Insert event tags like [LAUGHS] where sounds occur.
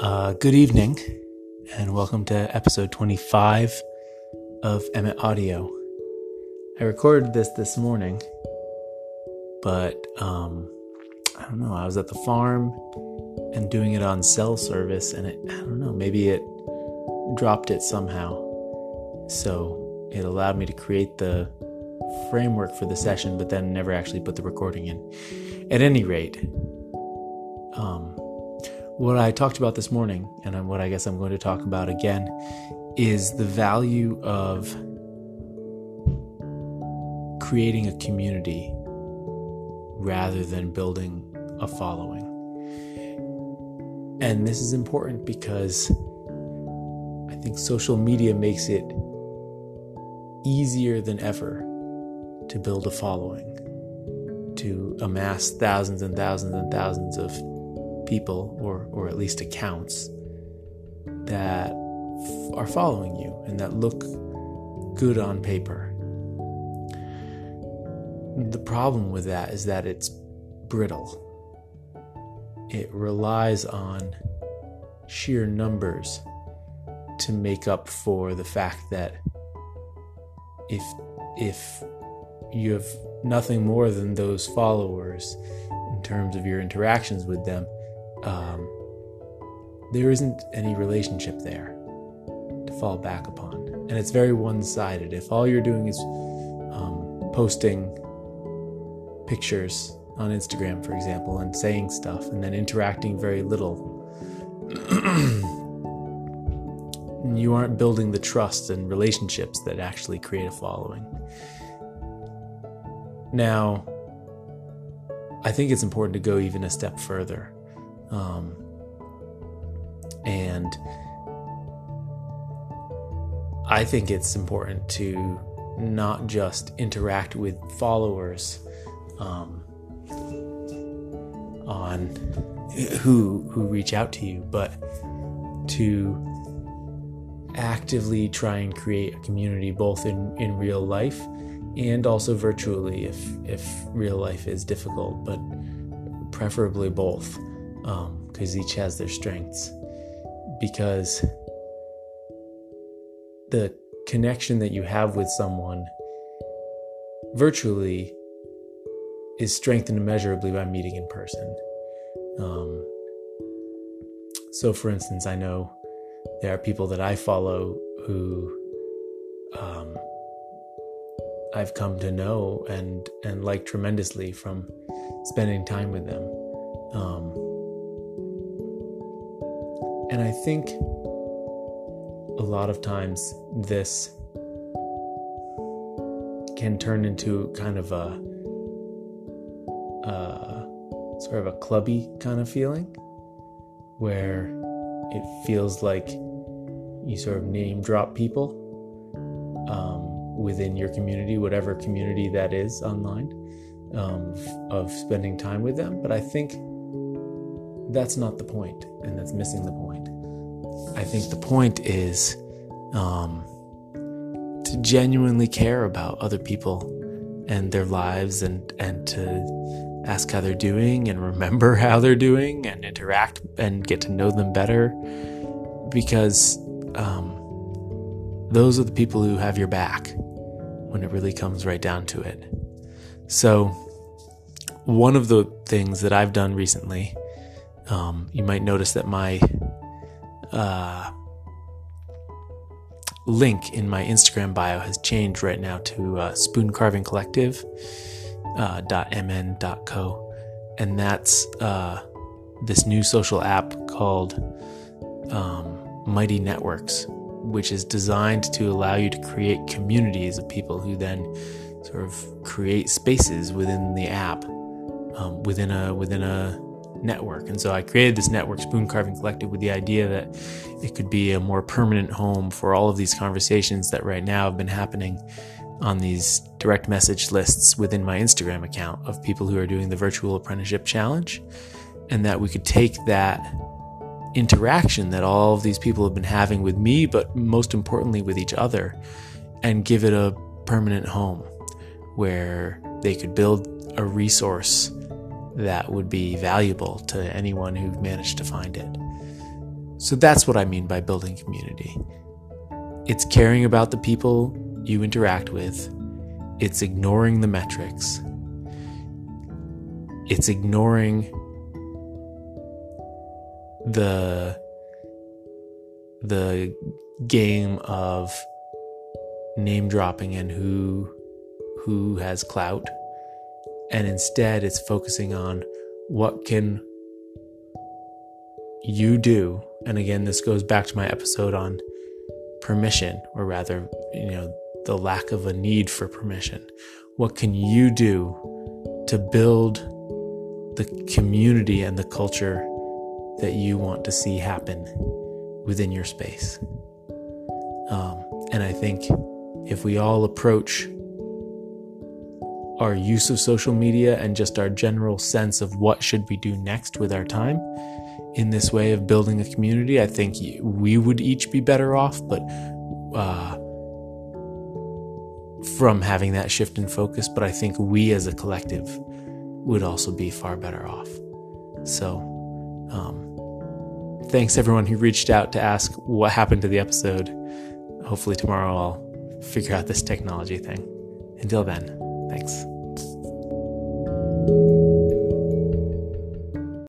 Uh, good evening, and welcome to episode 25 of Emmett Audio. I recorded this this morning, but um, I don't know. I was at the farm and doing it on cell service, and it, I don't know, maybe it dropped it somehow. So it allowed me to create the framework for the session, but then never actually put the recording in. At any rate, um, what I talked about this morning, and what I guess I'm going to talk about again, is the value of creating a community rather than building a following. And this is important because I think social media makes it easier than ever to build a following, to amass thousands and thousands and thousands of people, or, or at least accounts, that f- are following you and that look good on paper. The problem with that is that it's brittle. It relies on sheer numbers to make up for the fact that if if you have nothing more than those followers in terms of your interactions with them, um, there isn't any relationship there to fall back upon. And it's very one sided. If all you're doing is um, posting pictures on Instagram, for example, and saying stuff and then interacting very little, [CLEARS THROAT] you aren't building the trust and relationships that actually create a following. Now, I think it's important to go even a step further. Um, and I think it's important to not just interact with followers um, on who who reach out to you, but to actively try and create a community both in, in real life and also virtually if if real life is difficult, but preferably both because um, each has their strengths. Because the connection that you have with someone virtually is strengthened immeasurably by meeting in person. Um, so, for instance, I know there are people that I follow who um, I've come to know and and like tremendously from spending time with them. And I think a lot of times this can turn into kind of a, sort of a clubby kind of feeling where it feels like you sort of name drop people um, within your community, whatever community that is online, um, of spending time with them. But I think that's not the point, and that's missing the point. I think the point is um, to genuinely care about other people and their lives and, and to ask how they're doing and remember [LAUGHS] how they're doing and interact and get to know them better because um, those are the people who have your back when it really comes right down to it. So, one of the things that I've done recently, um, you might notice that my uh, link in my Instagram bio has changed right now to uh, Spoon Carving Collective uh, and that's uh, this new social app called um, Mighty Networks, which is designed to allow you to create communities of people who then sort of create spaces within the app, um, within a within a network. And so I created this network, Spoon Carving Collective, with the idea that it could be a more permanent home for all of these conversations that right now have been happening on these direct message lists within my Instagram account of people who are doing the virtual apprenticeship challenge. And that we could take that interaction that all of these people have been having with me, but most importantly with each other, and give it a permanent home where they could build a resource that would be valuable to anyone who managed to find it. So that's what I mean by building community. It's caring about the people you interact with, it's ignoring the metrics, it's ignoring the the game of name dropping and who who has clout and instead it's focusing on what can you do. And again this goes back to my episode on permission or rather you know the lack of a need for permission. What can you do to build the community and the culture that you want to see happen within your space? Um, and i think if we all approach our use of social media and just our general sense of what should we do next with our time in this way of building a community, I think we would each be better off. But uh, from having that shift in focus, but I think we as a collective would also be far better off. So, um, thanks everyone who reached out to ask what happened to the episode. Hopefully, tomorrow I'll figure out this technology thing. Until then, thanks. Thank you.